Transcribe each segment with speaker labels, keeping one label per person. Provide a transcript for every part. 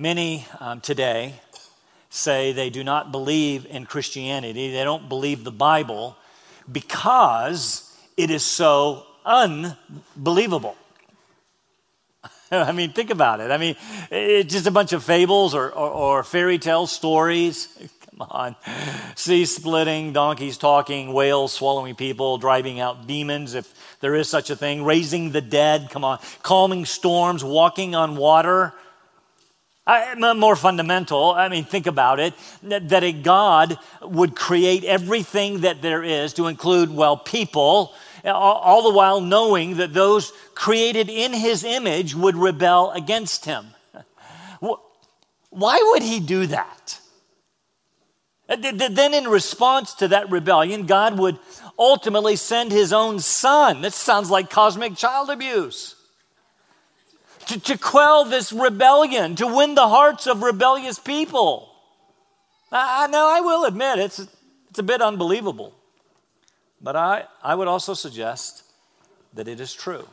Speaker 1: Many um, today say they do not believe in Christianity, they don't believe the Bible because it is so unbelievable. I mean, think about it. I mean, it's just a bunch of fables or, or, or fairy tale stories. Come on. Sea splitting, donkeys talking, whales swallowing people, driving out demons, if there is such a thing, raising the dead. Come on. Calming storms, walking on water. I, more fundamental, I mean, think about it that a God would create everything that there is to include, well, people, all the while knowing that those created in his image would rebel against him. Why would he do that? Uh, then, in response to that rebellion, God would ultimately send his own son. This sounds like cosmic child abuse to, to quell this rebellion, to win the hearts of rebellious people. I, know I will admit it's, it's a bit unbelievable, but I, I would also suggest that it is true.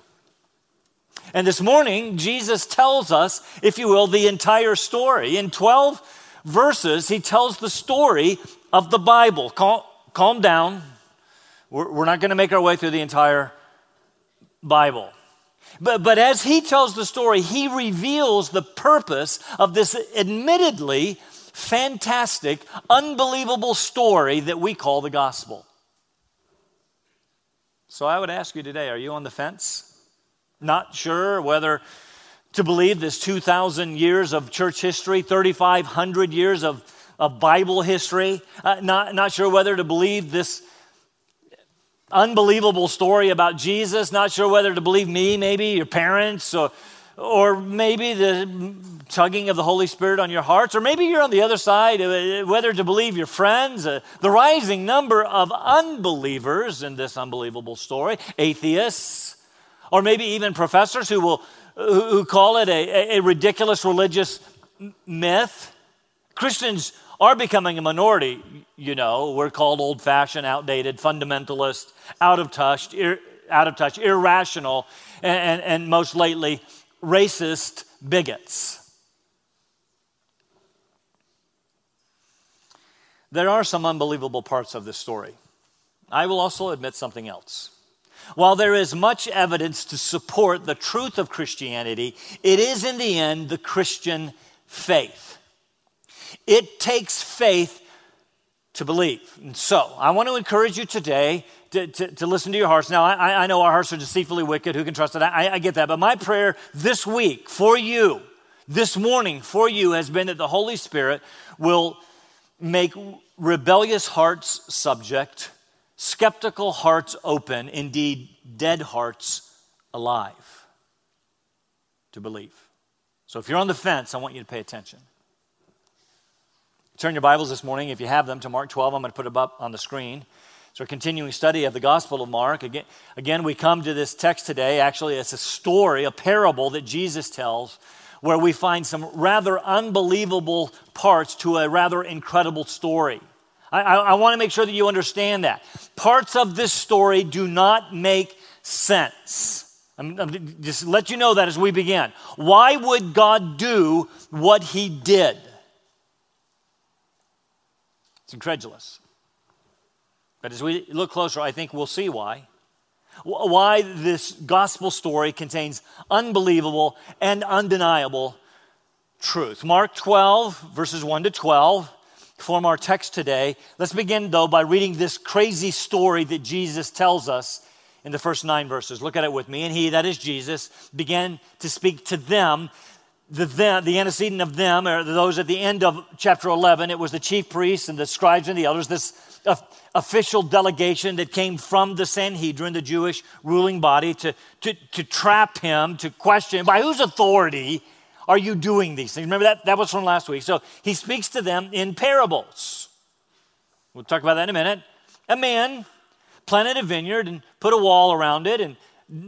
Speaker 1: And this morning, Jesus tells us, if you will, the entire story. In 12 verses, he tells the story of the Bible. Calm, calm down. We're, we're not going to make our way through the entire Bible. But, but as he tells the story, he reveals the purpose of this admittedly fantastic, unbelievable story that we call the gospel. So I would ask you today are you on the fence? Not sure whether to believe this 2,000 years of church history, 3,500 years of, of Bible history? Uh, not, not sure whether to believe this unbelievable story about Jesus, not sure whether to believe me, maybe your parents, or, or maybe the tugging of the Holy Spirit on your hearts, or maybe you're on the other side, uh, whether to believe your friends, uh, the rising number of unbelievers in this unbelievable story, atheists, or maybe even professors who will who call it a, a ridiculous religious myth. Christians are becoming a minority, you know. We're called old fashioned, outdated, fundamentalist, out of touch, ir- out of touch, irrational, and, and, and most lately, racist bigots. There are some unbelievable parts of this story. I will also admit something else. While there is much evidence to support the truth of Christianity, it is in the end the Christian faith. It takes faith to believe. And so, I want to encourage you today to, to, to listen to your hearts. Now, I, I, know our hearts are deceitfully wicked. Who can trust it? I, I get that. But my prayer this week for you, this morning for you, has been that the Holy Spirit will make rebellious hearts subject, skeptical hearts open, indeed, dead hearts alive to believe. So, if you're on the fence, I want you to pay attention. Turn your Bibles this morning, if you have them, to Mark 12. I'm going to put them up on the screen. So, we're continuing study of the Gospel of Mark. Again, again, we come to this text today. Actually, it's a story, a parable that Jesus tells, where we find some rather unbelievable parts to a rather incredible story. I, I, I want to make sure that you understand that. Parts of this story do not make sense. I'm, I'm just let you know that as we begin. Why would God do what he did? Incredulous. But as we look closer, I think we'll see why. Why this gospel story contains unbelievable and undeniable truth. Mark 12, verses 1 to 12, form our text today. Let's begin, though, by reading this crazy story that Jesus tells us in the first nine verses. Look at it with me. And he, that is Jesus, began to speak to them the, them, the antecedent of them are those at the end of chapter 11. It was the chief priests and the scribes and the elders, this official delegation that came from the Sanhedrin, the Jewish ruling body, to, to, to trap him, to question him. by whose authority are you doing these things? Remember that? That was from last week. So he speaks to them in parables. We'll talk about that in a minute. A man planted a vineyard and put a wall around it and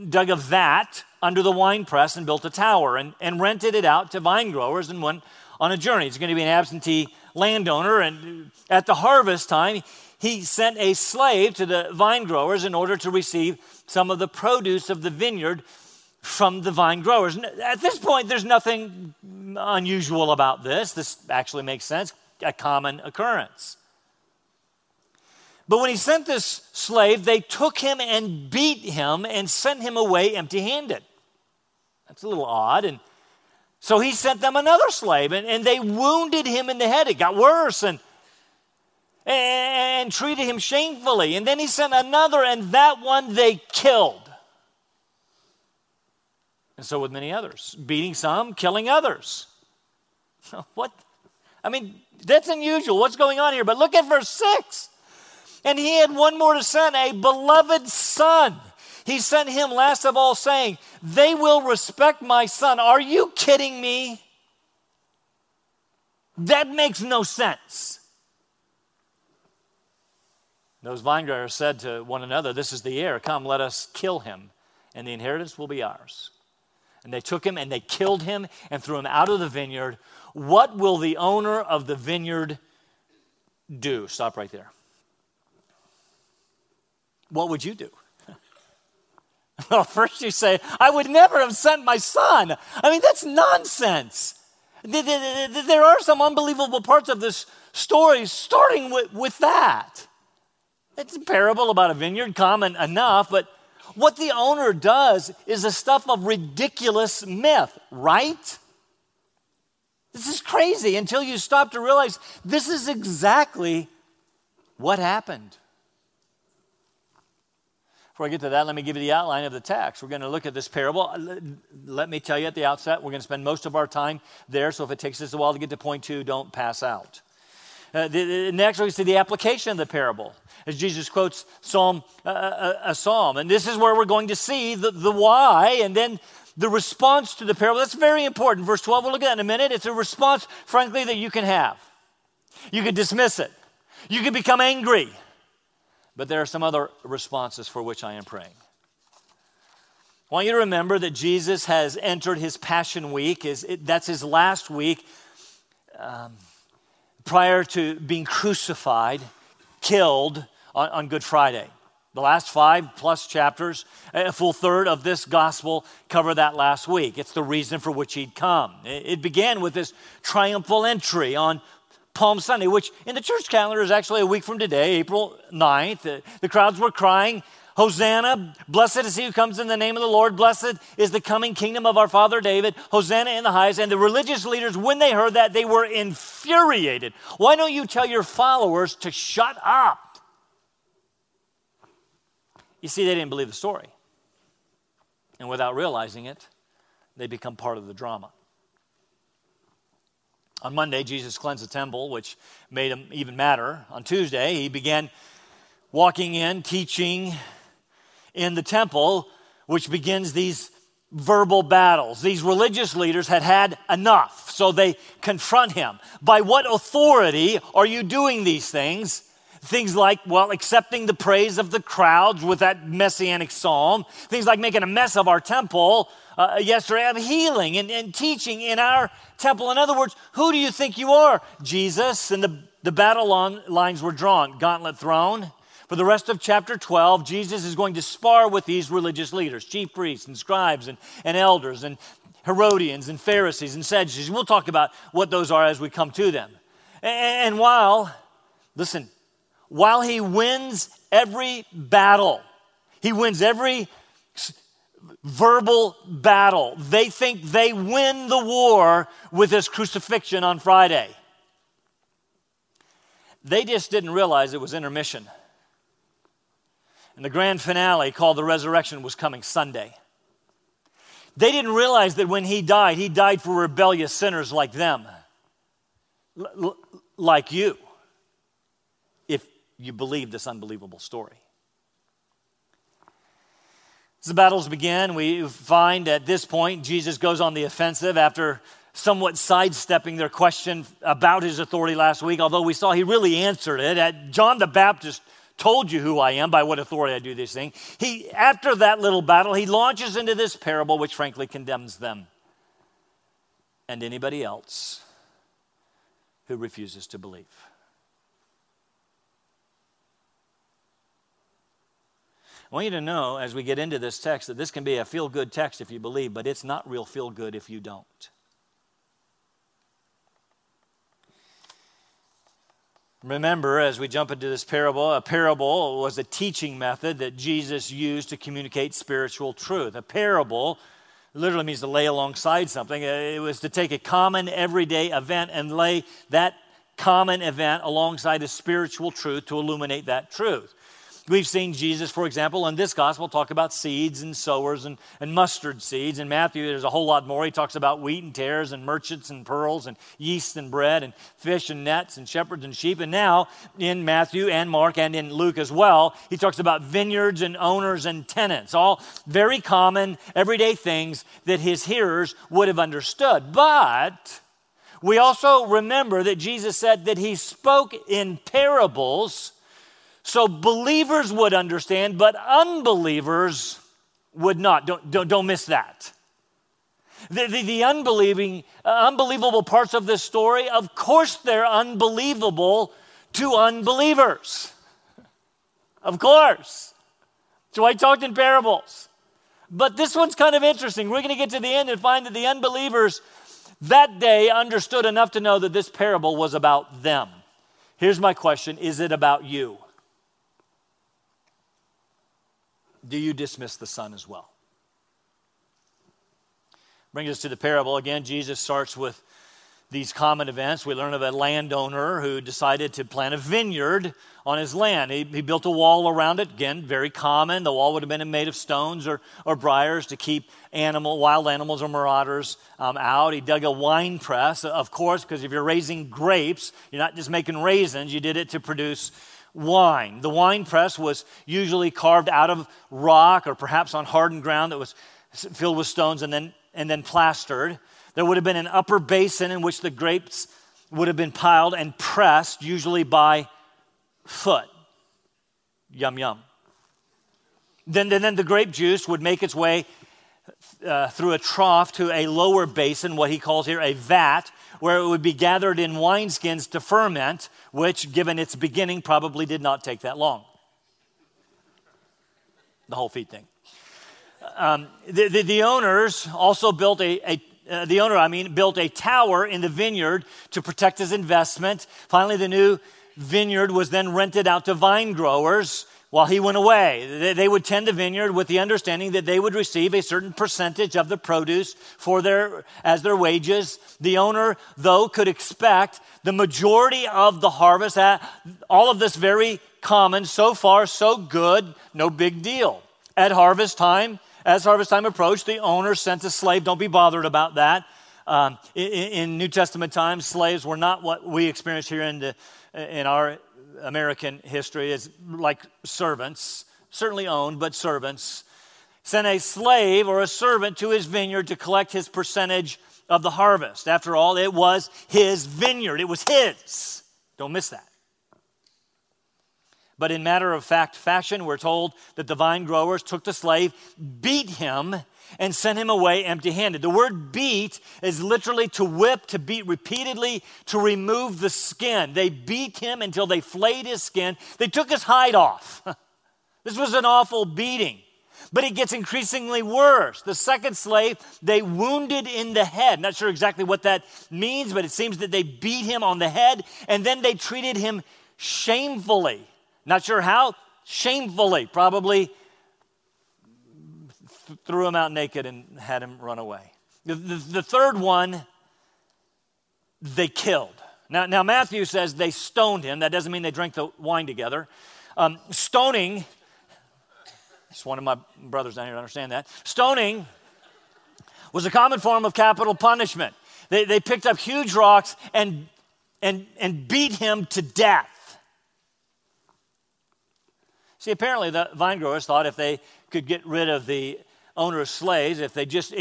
Speaker 1: dug a vat under the wine press and built a tower and, and rented it out to vine growers and went on a journey. He's going to be an absentee landowner. And at the harvest time, he sent a slave to the vine growers in order to receive some of the produce of the vineyard from the vine growers. At this point, there's nothing unusual about this. This actually makes sense, a common occurrence. But when he sent this slave, they took him and beat him and sent him away empty handed. That's a little odd. And so he sent them another slave, and, and they wounded him in the head. It got worse and, and treated him shamefully. And then he sent another, and that one they killed. And so with many others, beating some, killing others. What? I mean, that's unusual. What's going on here? But look at verse 6. And he had one more to send, a beloved son. He sent him last of all, saying, They will respect my son. Are you kidding me? That makes no sense. Those vinegrowers said to one another, This is the heir. Come, let us kill him, and the inheritance will be ours. And they took him and they killed him and threw him out of the vineyard. What will the owner of the vineyard do? Stop right there. What would you do? Well, first you say, I would never have sent my son. I mean, that's nonsense. There are some unbelievable parts of this story starting with, with that. It's a parable about a vineyard, common enough, but what the owner does is a stuff of ridiculous myth, right? This is crazy until you stop to realize this is exactly what happened. Before I get to that, let me give you the outline of the text. We're going to look at this parable. Let me tell you at the outset, we're going to spend most of our time there, so if it takes us a while to get to point two, don't pass out. Uh, the, the, next, we see the application of the parable as Jesus quotes Psalm, uh, a, uh, a, psalm. And this is where we're going to see the, the why and then the response to the parable. That's very important. Verse 12, we'll look at that in a minute. It's a response, frankly, that you can have. You can dismiss it, you can become angry. But there are some other responses for which I am praying. I want you to remember that Jesus has entered his Passion Week. Is that's his last week um, prior to being crucified, killed on, on Good Friday. The last five plus chapters, a full third of this gospel cover that last week. It's the reason for which he'd come. It began with this triumphal entry on Palm Sunday, which in the church calendar is actually a week from today, April 9th. The, uh, the crowds were crying, Hosanna, blessed is he who comes in the name of the Lord, blessed is the coming kingdom of our father David, Hosanna in the highest. And the religious leaders, when they heard that, they were infuriated. Why don't you tell your followers to shut up? You see, they didn't believe the story. And without realizing it, they become part of the drama. On Monday, Jesus cleansed the temple, which made him even madder. On Tuesday, he began walking in, teaching in the temple, which begins these verbal battles. These religious leaders had had enough, so they confront him. By what authority are you doing these things? Things like, well, accepting the praise of the crowds with that messianic psalm. Things like making a mess of our temple uh, yesterday of healing and, and teaching in our temple. In other words, who do you think you are? Jesus. And the, the battle lines were drawn, gauntlet thrown. For the rest of chapter 12, Jesus is going to spar with these religious leaders, chief priests and scribes and, and elders and Herodians and Pharisees and Sadducees. We'll talk about what those are as we come to them. And, and while, listen, while he wins every battle, he wins every verbal battle. They think they win the war with his crucifixion on Friday. They just didn't realize it was intermission. And the grand finale, called the resurrection, was coming Sunday. They didn't realize that when he died, he died for rebellious sinners like them, L- like you, you believe this unbelievable story. As the battles begin, we find at this point Jesus goes on the offensive after somewhat sidestepping their question about his authority last week, although we saw he really answered it. John the Baptist told you who I am, by what authority I do this thing. He, after that little battle, he launches into this parable, which frankly condemns them and anybody else who refuses to believe. I want you to know as we get into this text that this can be a feel good text if you believe, but it's not real feel good if you don't. Remember, as we jump into this parable, a parable was a teaching method that Jesus used to communicate spiritual truth. A parable literally means to lay alongside something. Uh, it was to take a common everyday event and lay that common event alongside a spiritual truth to illuminate that truth. We've seen Jesus, for example, in this gospel talk about seeds and sowers and, and mustard seeds. In Matthew, there's a whole lot more. He talks about wheat and tares and merchants and pearls and yeast and bread and fish and nets and shepherds and sheep. And now, in Matthew and Mark and in Luke as well, he talks about vineyards and owners and tenants, all very common, everyday things that his hearers would have understood. But we also remember that Jesus said that he spoke in parables so believers would understand, but unbelievers would not. Don't, don't, don't miss that. The, the, the unbelieving, uh, unbelievable parts of this story, of course, they're unbelievable to unbelievers. Of course. So I talked in parables. But this one's kind of interesting. We're going to get to the end and find that the unbelievers that day understood enough to know that this parable was about them. Here's my question Is it about you? Do you dismiss the Son as well? Brings us to the parable. Again, Jesus starts with these common events. We learn of a landowner who decided to plant a vineyard on his land. He, he, built a wall around it. Again, very common. The wall would have been made of stones or, or briars to keep animal, wild animals or marauders um, out. He dug a wine press, of course, because if you're raising grapes, you're not just making raisins, you did it to produce wine. The wine press was usually carved out of rock or perhaps on hardened ground that was filled with stones and then, and then plastered. There would have been an upper basin in which the grapes would have been piled and pressed, usually by foot. Yum, yum. Then, then, then the grape juice would make its way uh, through a trough to a lower basin, what he calls here a vat, where it would be gathered in wineskins to ferment, which, given its beginning, probably did not take that long. The whole feed thing. Um, the, the, the, owners also built a, a uh, the owner, I mean, built a tower in the vineyard to protect his investment. Finally, the new vineyard was then rented out to vine growers while he went away. They would tend the vineyard with the understanding that they would receive a certain percentage of the produce for their, as their wages. The owner, though, could expect the majority of the harvest. All of this very common. So far, so good. No big deal. At harvest time, as harvest time approached, the owner sent a slave. Don't be bothered about that. Um, in, in, New Testament times, slaves were not what we experience here in, the, in our American history is like servants, certainly owned, but servants, sent a slave or a servant to his vineyard to collect his percentage of the harvest. After all, it was his vineyard, it was his. Don't miss that. But in matter of fact fashion, we're told that the vine growers took the slave, beat him, and sent him away empty handed. The word beat is literally to whip, to beat repeatedly, to remove the skin. They beat him until they flayed his skin. They took his hide off. this was an awful beating. But it gets increasingly worse. The second slave, they wounded in the head. Not sure exactly what that means, but it seems that they beat him on the head and then they treated him shamefully. Not sure how, shamefully. Probably threw him out naked and had him run away. The, the, the third one, they killed. Now, now, Matthew says they stoned him. That doesn't mean they drank the wine together. Um, stoning, it's one of my brothers down here to understand that. Stoning was a common form of capital punishment. They, they picked up huge rocks and, and, and beat him to death. See, apparently the vine growers thought if they could get rid of the owner of slaves, if they just,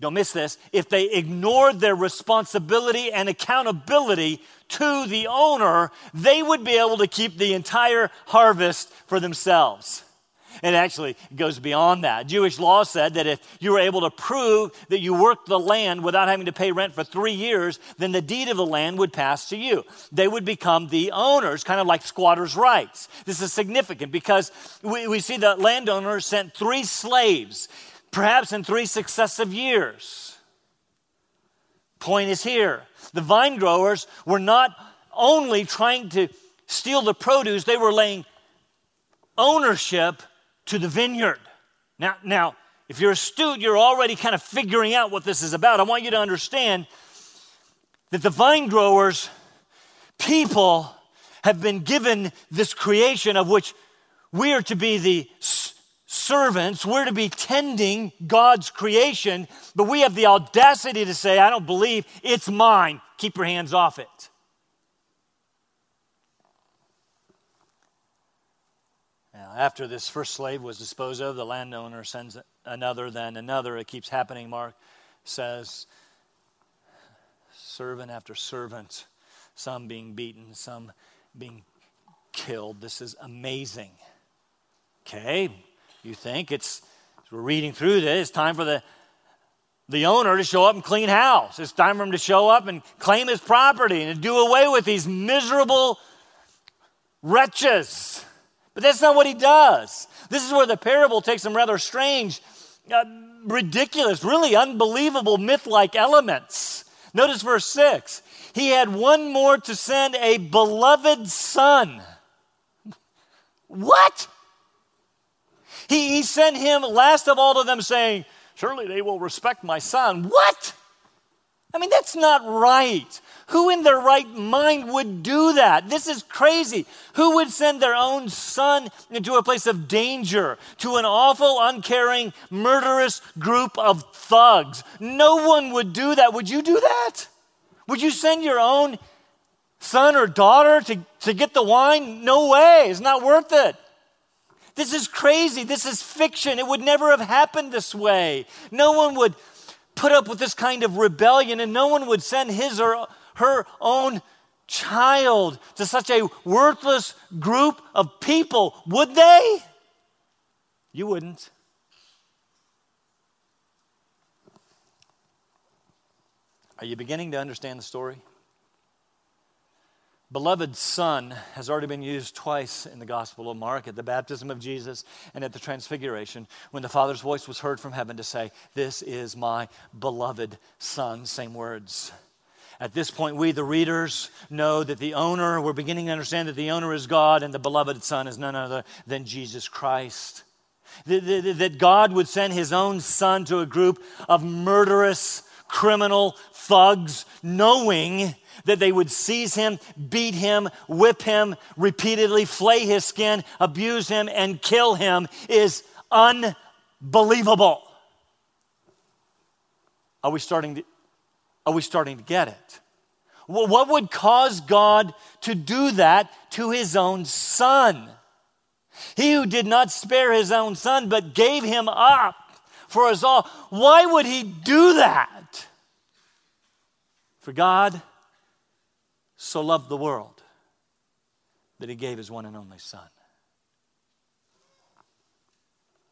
Speaker 1: don't miss this, if they ignored their responsibility and accountability to the owner, they would be able to keep the entire harvest for themselves. It actually goes beyond that. Jewish law said that if you were able to prove that you worked the land without having to pay rent for three years, then the deed of the land would pass to you. They would become the owners, kind of like squatters' rights. This is significant because we, we see the landowner sent three slaves, perhaps in three successive years. Point is here the vine growers were not only trying to steal the produce, they were laying ownership to the vineyard. Now, now, if you're astute, you're already kind of figuring out what this is about. I want you to understand that the vine growers, people, have been given this creation of which we are to be the servants. We're to be tending God's creation, but we have the audacity to say, I don't believe it's mine. Keep your hands off it. Now, after this first slave was disposed of, the landowner sends another, then another. It keeps happening, Mark says. Servant after servant, some being beaten, some being killed. This is amazing. Okay, you think it's, we're reading through this, it's time for the, the owner to show up and clean house. It's time for him to show up and claim his property and to do away with these miserable wretches. But that's not what he does. This is where the parable takes some rather strange, uh, ridiculous, really unbelievable myth like elements. Notice verse 6. He had one more to send a beloved son. What? He, he sent him last of all to them, saying, Surely they will respect my son. What? I mean, that's not right. Who in their right mind would do that? This is crazy. Who would send their own son into a place of danger to an awful, uncaring, murderous group of thugs? No one would do that. Would you do that? Would you send your own son or daughter to, to get the wine? No way. It's not worth it. This is crazy. This is fiction. It would never have happened this way. No one would put up with this kind of rebellion, and no one would send his or her own child to such a worthless group of people, would they? You wouldn't. Are you beginning to understand the story? Beloved Son has already been used twice in the Gospel of Mark at the baptism of Jesus and at the Transfiguration when the Father's voice was heard from heaven to say, This is my beloved Son. Same words. At this point, we, the readers, know that the owner, we're beginning to understand that the owner is God and the beloved Son is none other than Jesus Christ. That God would send his own Son to a group of murderous, criminal thugs, knowing that they would seize him, beat him, whip him repeatedly, flay his skin, abuse him, and kill him is unbelievable. Are we starting to, are we starting to get it? what would cause God to do that to his own son? He who did not spare his own son, but gave him up for us all. Why would he do that? For God so loved the world that he gave his one and only Son.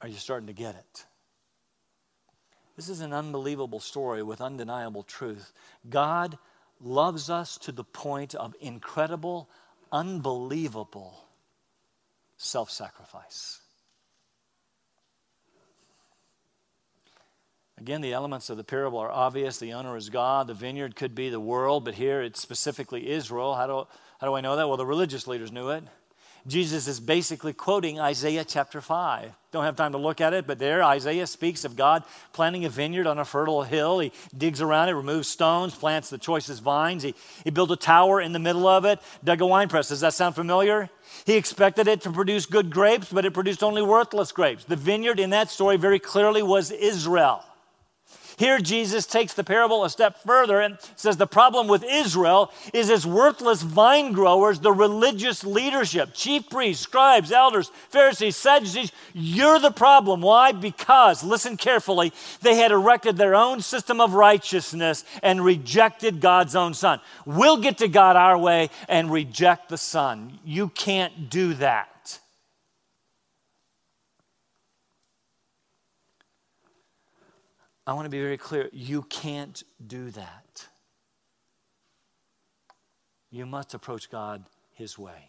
Speaker 1: Are you starting to get it? This is an unbelievable story with undeniable truth. God loves us to the point of incredible, unbelievable self sacrifice. Again, the elements of the parable are obvious. The owner is God. The vineyard could be the world, but here it's specifically Israel. How do, how do I know that? Well, the religious leaders knew it. Jesus is basically quoting Isaiah chapter 5. Don't have time to look at it, but there Isaiah speaks of God planting a vineyard on a fertile hill. He digs around it, removes stones, plants the choicest vines. He, he built a tower in the middle of it, dug a wine press. Does that sound familiar? He expected it to produce good grapes, but it produced only worthless grapes. The vineyard in that story very clearly was Israel. Here, Jesus takes the parable a step further and says the problem with Israel is as worthless vine growers, the religious leadership, chief priests, scribes, elders, Pharisees, Sadducees. You're the problem. Why? Because, listen carefully, they had erected their own system of righteousness and rejected God's own Son. We'll get to God our way and reject the Son. You can't do that. I want to be very clear. You can't do that. You must approach God His way.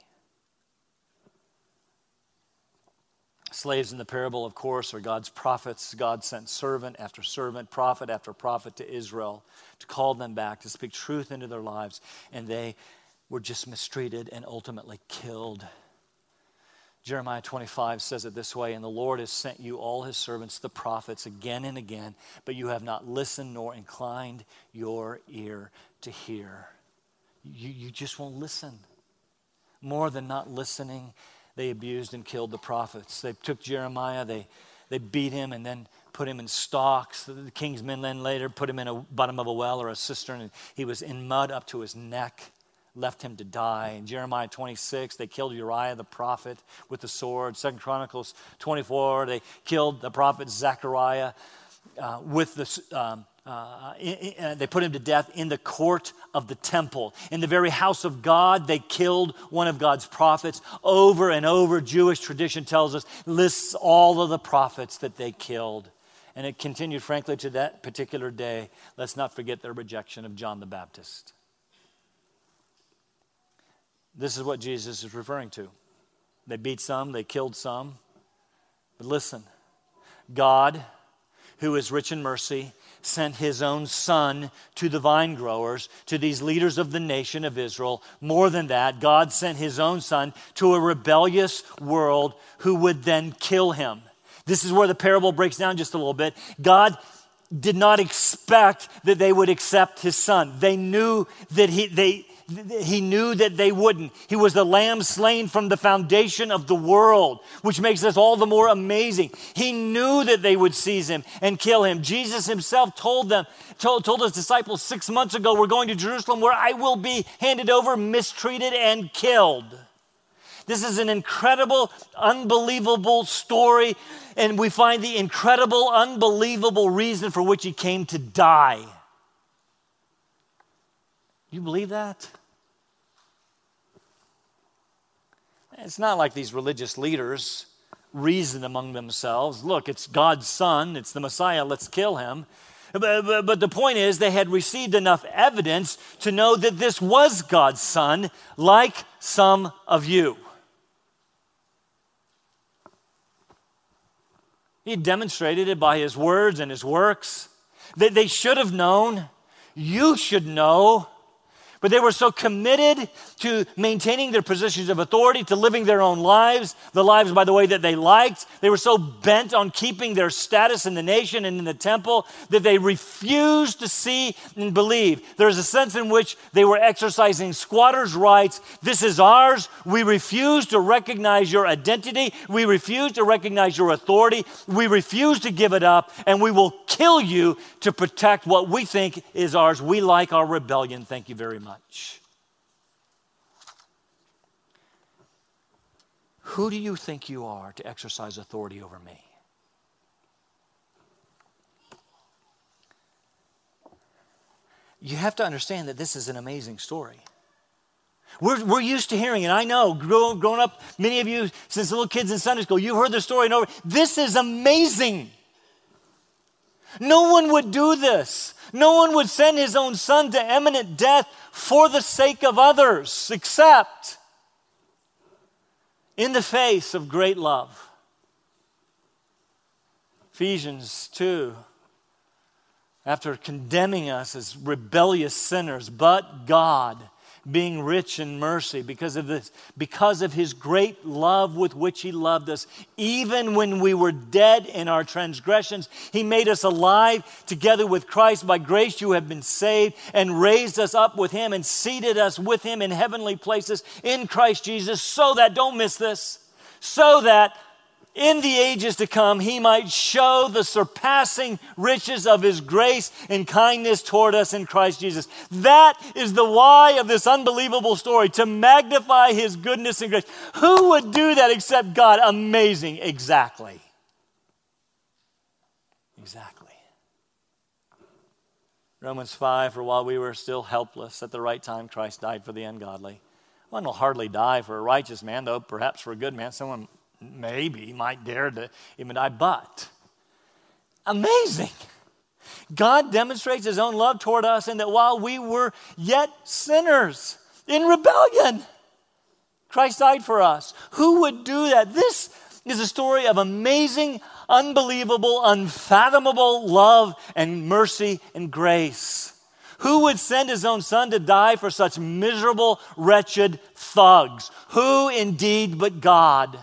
Speaker 1: Slaves in the parable, of course, are God's prophets. God sent servant after servant, prophet after prophet to Israel to call them back, to speak truth into their lives, and they were just mistreated and ultimately killed. Jeremiah 25 says it this way And the Lord has sent you all his servants, the prophets, again and again, but you have not listened nor inclined your ear to hear. You, you just won't listen. More than not listening, they abused and killed the prophets. They took Jeremiah, they, they beat him, and then put him in stocks. The king's men then later put him in a bottom of a well or a cistern, and he was in mud up to his neck left him to die. In Jeremiah 26, they killed Uriah the prophet with the sword. Second Chronicles 24, they killed the prophet Zechariah uh, with the. Um, uh, uh, they put him to death in the court of the temple. In the very house of God, they killed one of God's prophets. Over and over, Jewish tradition tells us, lists all of the prophets that they killed. And it continued, frankly, to that particular day. Let's not forget their rejection of John the Baptist. This is what Jesus is referring to. They beat some, they killed some. But listen, God, who is rich in mercy, sent his own son to the vine growers, to these leaders of the nation of Israel. More than that, God sent his own son to a rebellious world who would then kill him. This is where the parable breaks down just a little bit. God did not expect that they would accept his son. They knew that he, they, he knew that they wouldn't. He was the lamb slain from the foundation of the world, which makes this all the more amazing. He knew that they would seize him and kill him. Jesus himself told them, told, told his disciples six months ago, We're going to Jerusalem where I will be handed over, mistreated, and killed. This is an incredible, unbelievable story, and we find the incredible, unbelievable reason for which he came to die. You believe that? It's not like these religious leaders reason among themselves look, it's God's son, it's the Messiah, let's kill him. But, but, but, the point is, they had received enough evidence to know that this was God's son, like some of you. He demonstrated it by his words and his works. That they should have known, you should know but they were so committed to maintaining their positions of authority, to living their own lives, the lives, by the way, that they liked. They were so bent on keeping their status in the nation and in the temple that they refused to see and believe. There's a sense in which they were exercising squatters' rights. This is ours. We refuse to recognize your identity. We refuse to recognize your authority. We refuse to give it up, and we will kill you to protect what we think is ours. We like our rebellion. Thank you very much much. Who do you think you are to exercise authority over me? You have to understand that this is an amazing story. We're, we're used to hearing it. I know, grow, growing up, many of you, since little kids in Sunday school, you've heard the story and over. This is amazing. No one would do this. No one would send his own son to imminent death for the sake of others, except in the face of great love. Ephesians 2, after condemning us as rebellious sinners, but God being rich in mercy because of this because of his great love with which he loved us. Even when we were dead in our transgressions he made us alive together with Christ. By grace you have been saved and raised us up with him and seated us with him in heavenly places in Christ Jesus. So that don't miss this so that in the ages to come, he might show the surpassing riches of his grace and kindness toward us in Christ Jesus. That is the why of this unbelievable story to magnify his goodness and grace. Who would do that except God? Amazing. Exactly. Exactly. Romans 5 For while we were still helpless, at the right time, Christ died for the ungodly. One will hardly die for a righteous man, though perhaps for a good man, someone maybe might dare to even die, but amazing. God demonstrates his own love toward us in that while we were yet sinners in rebellion, Christ died for us. Who would do that? This is a story of amazing, unbelievable, unfathomable love and mercy and grace. Who would send his own son to die for such miserable, wretched thugs? Who indeed but God?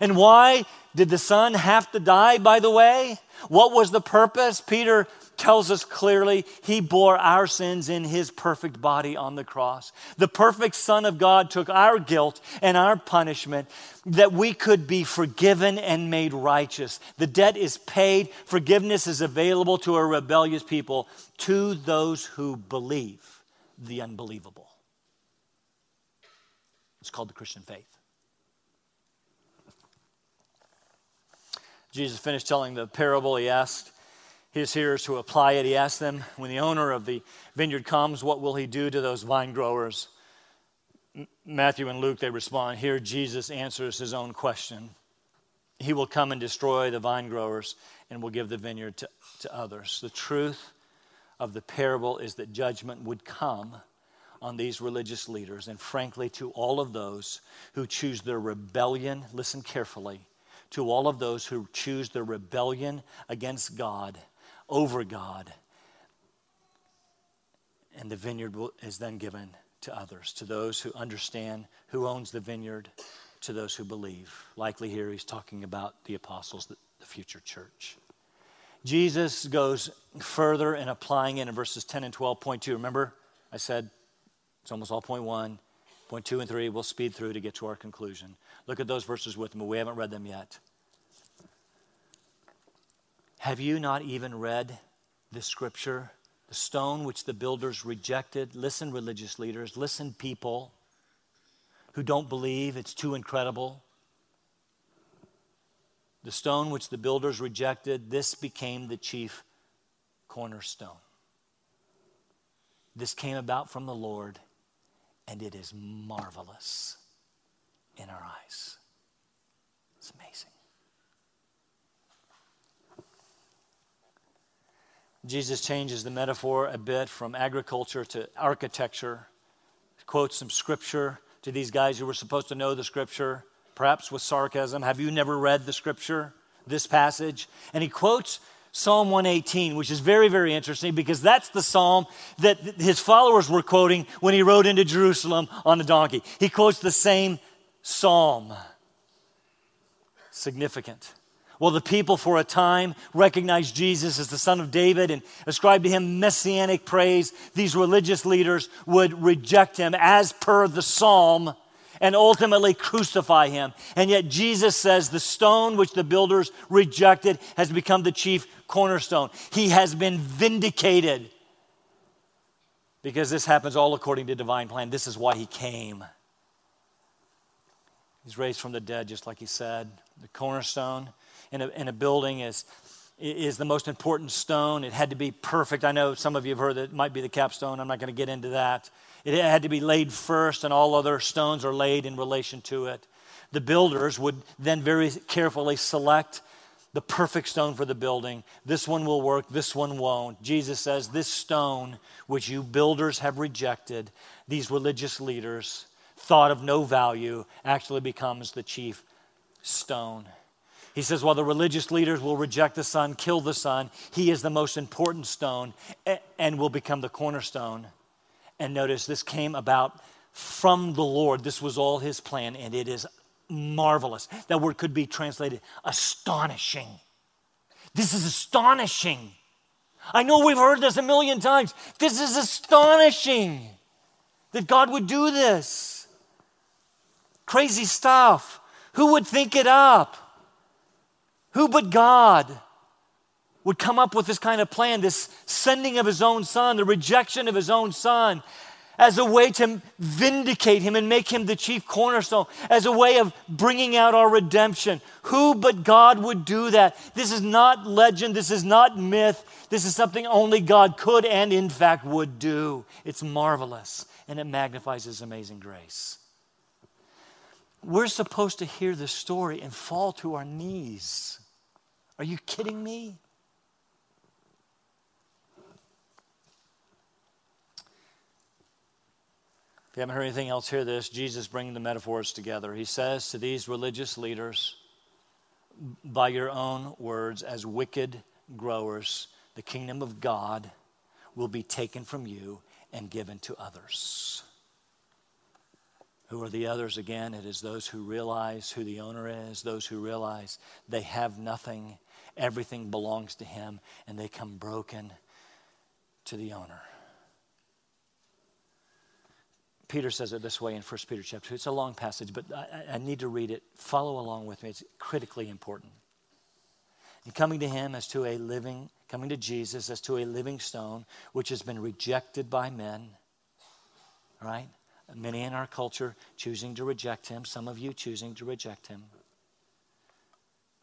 Speaker 1: And why did the son have to die, by the way? What was the purpose? Peter tells us clearly he bore our sins in his perfect body on the cross. The perfect Son of God took our guilt and our punishment that we could be forgiven and made righteous. The debt is paid, forgiveness is available to a rebellious people, to those who believe the unbelievable. It's called the Christian faith. Jesus finished telling the parable. He asked, his hearers to apply it. He asked them, when the owner of the vineyard comes, what will he do to those vine growers? Matthew and Luke, they respond. Here, Jesus answers his own question. He will come and destroy the vine growers and will give the vineyard to, to others. The truth of the parable is that judgment would come on these religious leaders and, frankly, to all of those who choose their rebellion. Listen carefully. To all of those who choose the rebellion against God over God. And the vineyard is then given to others, to those who understand who owns the vineyard, to those who believe. Likely here he's talking about the apostles, the, future church. Jesus goes further in applying it in verses 10 and 12. Point two, remember I said it's almost all point one. Point two and three, we'll speed through to get to our conclusion. Look at those verses with me. We haven't read them yet. Have you not even read the scripture? The stone which the builders rejected. Listen, religious leaders, listen, people who don't believe it's too incredible. The stone which the builders rejected, this became the chief cornerstone. This came about from the Lord, and it is marvelous in our eyes. It's amazing. Jesus changes the metaphor a bit from agriculture to architecture, quotes some scripture to these guys who were supposed to know the scripture, perhaps with sarcasm. Have you never read the scripture, this passage? And he quotes Psalm 118, which is very, very interesting because that's the psalm that his followers were quoting when he rode into Jerusalem on a donkey. He quotes the same psalm. Significant. Well, the people for a time recognized Jesus as the son of David and ascribed to him messianic praise. These religious leaders would reject him as per the psalm and ultimately crucify him. And yet Jesus says the stone which the builders rejected has become the chief cornerstone. He has been vindicated because this happens all according to divine plan. This is why he came. He's raised from the dead, just like he said. The cornerstone in a, in a building is, is the most important stone. It had to be perfect. I know some of you have heard that it might be the capstone. I'm not going to get into that. It had to be laid first, and all other stones are laid in relation to it. The builders would then very carefully select the perfect stone for the building. This one will work, this one won't. Jesus says, This stone, which you builders have rejected, these religious leaders thought of no value, actually becomes the chief stone. He says, while the religious leaders will reject the Son, kill the Son, he is the most important stone and will become the cornerstone. And notice this came about from the Lord. This was all his plan, and it is marvelous. That word could be translated astonishing. This is astonishing. I know we've heard this a million times. This is astonishing that God would do this. Crazy stuff. Who would think it up? Who but God would come up with this kind of plan, this sending of his own son, the rejection of his own son, as a way to vindicate him and make him the chief cornerstone, as a way of bringing out our redemption. Who but God would do that? This is not legend, this is not myth, this is something only God could and, in fact, would do. It's marvelous and it magnifies his amazing grace. We're supposed to hear this story and fall to our knees. Are you kidding me? If you haven't heard anything else, hear this. Jesus bringing the metaphors together. He says to these religious leaders, by your own words, as wicked growers, the kingdom of God will be taken from you and given to others. Who are the others again? It is those who realize who the owner is, those who realize they have nothing, everything belongs to him, and they come broken to the owner. Peter says it this way in 1 Peter chapter 2. It's a long passage, but I, I need to read it. Follow along with me. It's critically important. And coming to him as to a living, coming to Jesus as to a living stone, which has been rejected by men, right? Many in our culture choosing to reject him, some of you choosing to reject him.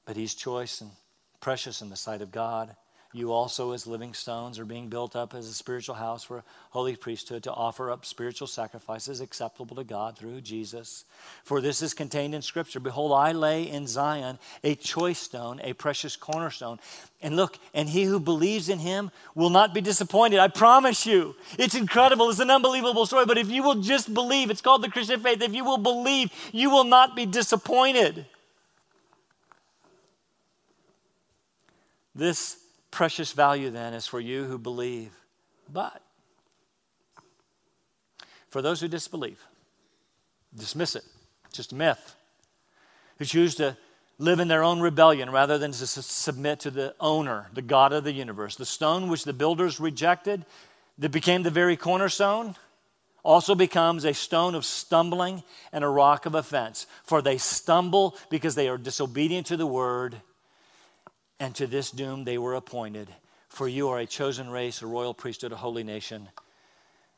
Speaker 1: But he's choice and precious in the sight of God. You also, as living stones, are being built up as a spiritual house for a holy priesthood to offer up spiritual sacrifices acceptable to God through Jesus. For this is contained in Scripture Behold, I lay in Zion a choice stone, a precious cornerstone. And look, and he who believes in him will not be disappointed. I promise you. It's incredible. It's an unbelievable story. But if you will just believe, it's called the Christian faith. If you will believe, you will not be disappointed. This precious value then is for you who believe. But for those who disbelieve, dismiss it, just a myth, who choose to live in their own rebellion rather than to submit to the owner, the God of the universe. The stone which the builders rejected, that became the very cornerstone, also becomes a stone of stumbling and a rock of offense. For they stumble because they are disobedient to the word and to this doom they were appointed. For you are a chosen race, a royal priesthood, a holy nation,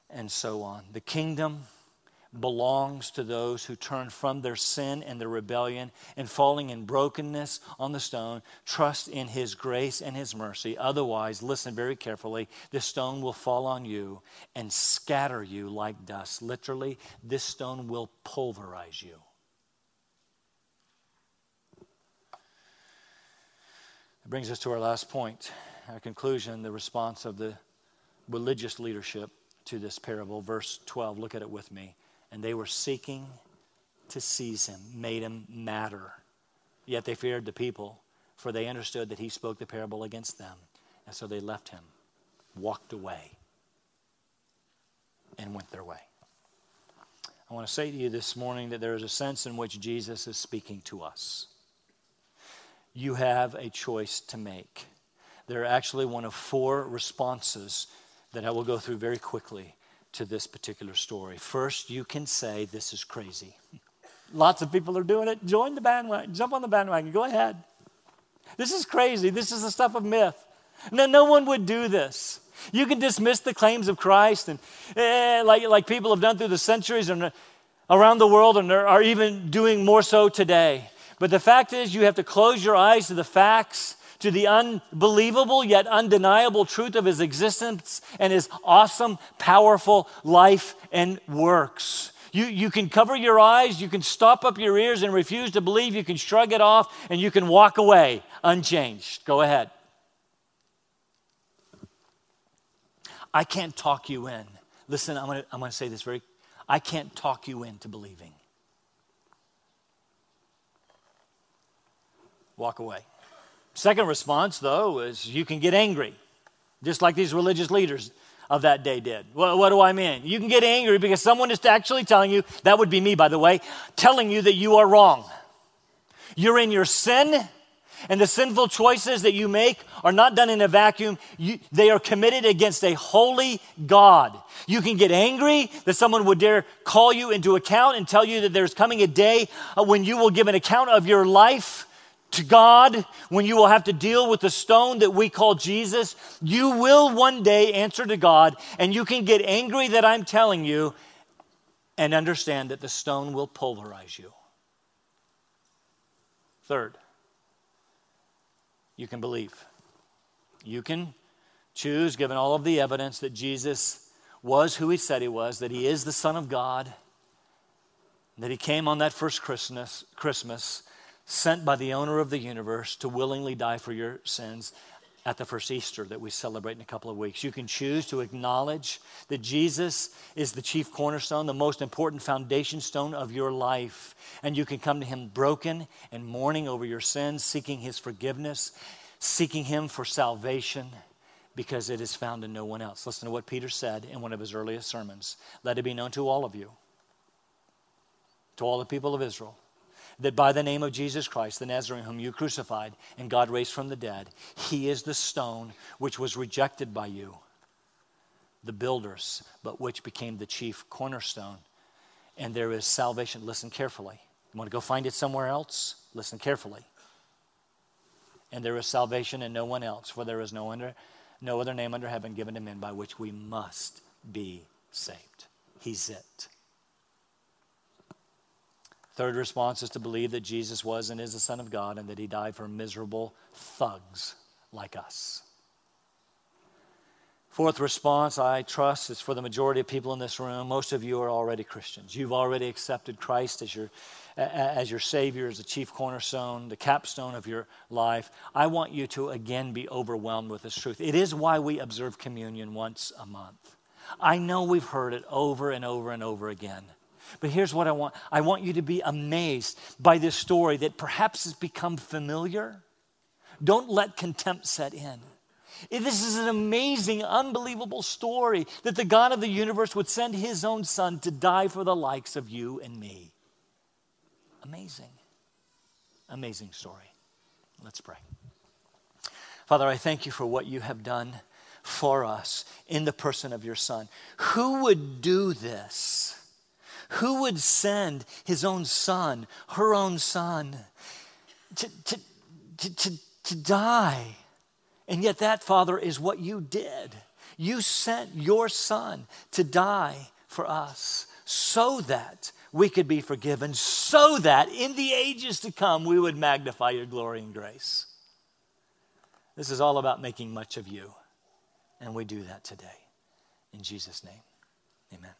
Speaker 1: and so on. The kingdom belongs to those who turn from their sin and their rebellion and falling in brokenness on the stone, trust in his grace and his mercy. Otherwise, listen very carefully, this stone will fall on you and scatter you like dust. Literally, this stone will pulverize you. It brings us to our last point, our conclusion, the response of the religious leadership to this parable. Verse 12, look at it with me. And they were seeking to seize him, made him matter. Yet they feared the people, for they understood that he spoke the parable against them. And so they left him, walked away, and went their way. I want to say to you this morning that there is a sense in which Jesus is speaking to us you have a choice to make. They're actually one of four responses that I will go through very quickly to this particular story. First, you can say, This is crazy. Lots of people are doing it. Join the bandwagon, jump on the bandwagon, go ahead. This is crazy. This is the stuff of myth. No, no one would do this. You can dismiss the claims of Christ, and eh, like, like people have done through the centuries and around the world, and are even doing more so today. But the fact is, you have to close your eyes to the facts, to the unbelievable yet undeniable truth of his existence and his awesome, powerful life and works. You, you can cover your eyes, you can stop up your ears and refuse to believe, you can shrug it off, and you can walk away unchanged. Go ahead. I can't talk you in. Listen, I'm going to I'm going to say this very I can't talk you into believing. Walk away. Second response, though, is you can get angry, just like these religious leaders of that day did. Well, what do I mean? You can get angry because someone is actually telling you, that would be me, by the way, telling you that you are wrong. You're in your sin, and the sinful choices that you make are not done in a vacuum. You, they are committed against a holy God. You can get angry that someone would dare call you into account and tell you that there's coming a day uh, when you will give an account of your life to God, when you will have to deal with the stone that we call Jesus, you will one day answer to God, and you can get angry that I'm telling you and understand that the stone will pulverize you. Third, you can believe. You can choose, given all of the evidence that Jesus was who he said he was, that he is the Son of God, that he came on that first Christmas, Christmas sent by the owner of the universe to willingly die for your sins at the first Easter that we celebrate in a couple of weeks. You can choose to acknowledge that Jesus is the chief cornerstone, the most important foundation stone of your life. And you can come to Him broken and mourning over your sins, seeking His forgiveness, seeking Him for salvation, because it is found in no one else. Listen to what Peter said in one of his earliest sermons. Let it be known to all of you, to all the people of Israel, that by the name of Jesus Christ, the Nazarene, whom you crucified and God raised from the dead, he is the stone which was rejected by you, the builders, but which became the chief cornerstone. And there is salvation. Listen carefully. You want to go find it somewhere else? Listen carefully. And there is salvation in no one else, for there is no, under, no other name under heaven given to men by which we must be saved. He's it. Third response is to believe that Jesus was and is the Son of God and that he died for miserable thugs like us. Fourth response, I trust, is for the majority of people in this room. Most of you are already Christians. You've already accepted Christ as your, as your Savior, as the chief cornerstone, the capstone of your life. I want you to again be overwhelmed with this truth. It is why we observe communion once a month. I know we've heard it over and over and over again. But here's what I want I want you to be amazed by this story that perhaps has become familiar. Don't let contempt set in. This is an amazing, unbelievable story that the God of the universe would send his own son to die for the likes of you and me. Amazing. Amazing story. Let's pray. Father, I thank you for what you have done for us in the person of your son. Who would do this? Who would send his own son, her own son, to, to, to, to, to die? And yet, that, Father, is what you did. You sent your son to die for us so that we could be forgiven, so that in the ages to come we would magnify your glory and grace. This is all about making much of you, and we do that today. In Jesus' name, amen.